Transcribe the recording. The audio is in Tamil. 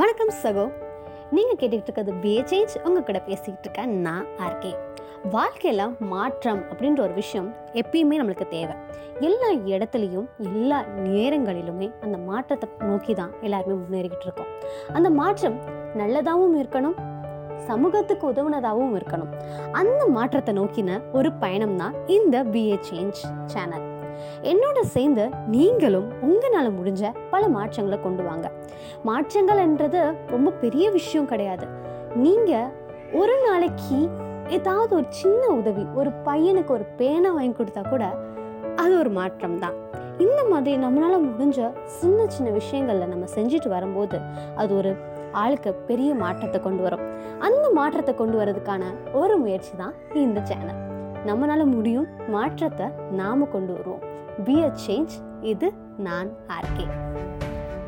வணக்கம் சகோ. நீங்கள் கேட்டுக்கிட்டு இருக்கிறது பிஏ சேஞ்ச் உங்கள் கூட பேசிக்கிட்டு இருக்கேன் நான் ஆர்கே வாழ்க்கையில் மாற்றம் அப்படின்ற ஒரு விஷயம் எப்பயுமே நம்மளுக்கு தேவை. எல்லா இடத்துலையும் எல்லா நேரங்களிலுமே அந்த மாற்றத்தை நோக்கி தான் எல்லாருமே முன்னேறிக்கிட்டு இருக்கோம். அந்த மாற்றம் நல்லதாகவும் இருக்கணும் சமூகத்துக்கு உதவுனதாகவும் இருக்கணும். அந்த மாற்றத்தை நோக்கின ஒரு பயணம் தான் இந்த பிஏ சேஞ்ச் சேனல் என்னோட சேர்ந்து நீங்களும் உங்களால் முடிஞ்ச பல மாற்றங்களை கொண்டு வாங்க. மாற்றங்கள்ன்றது ரொம்ப பெரிய விஷயம் கிடையாது. நீங்கள் ஒரு நாளைக்கு ஏதாவது ஒரு சின்ன உதவி ஒரு பையனுக்கு ஒரு பேனை வாங்கி கொடுத்தா கூட அது ஒரு மாற்றம் தான் இந்த மாதிரி நம்மளால் முடிஞ்ச சின்ன சின்ன விஷயங்களில் நம்ம செஞ்சுட்டு வரும்போது அது ஒரு ஆளுக்கு பெரிய மாற்றத்தை கொண்டு வரும். அந்த மாற்றத்தை கொண்டு வரதுக்கான ஒரு முயற்சி தான் இந்த சேனல். நம்மளால் முடியும் மாற்றத்தை நாம கொண்டு வருவோம். பி அ சேஞ்ச் இது நான் ஆர்கே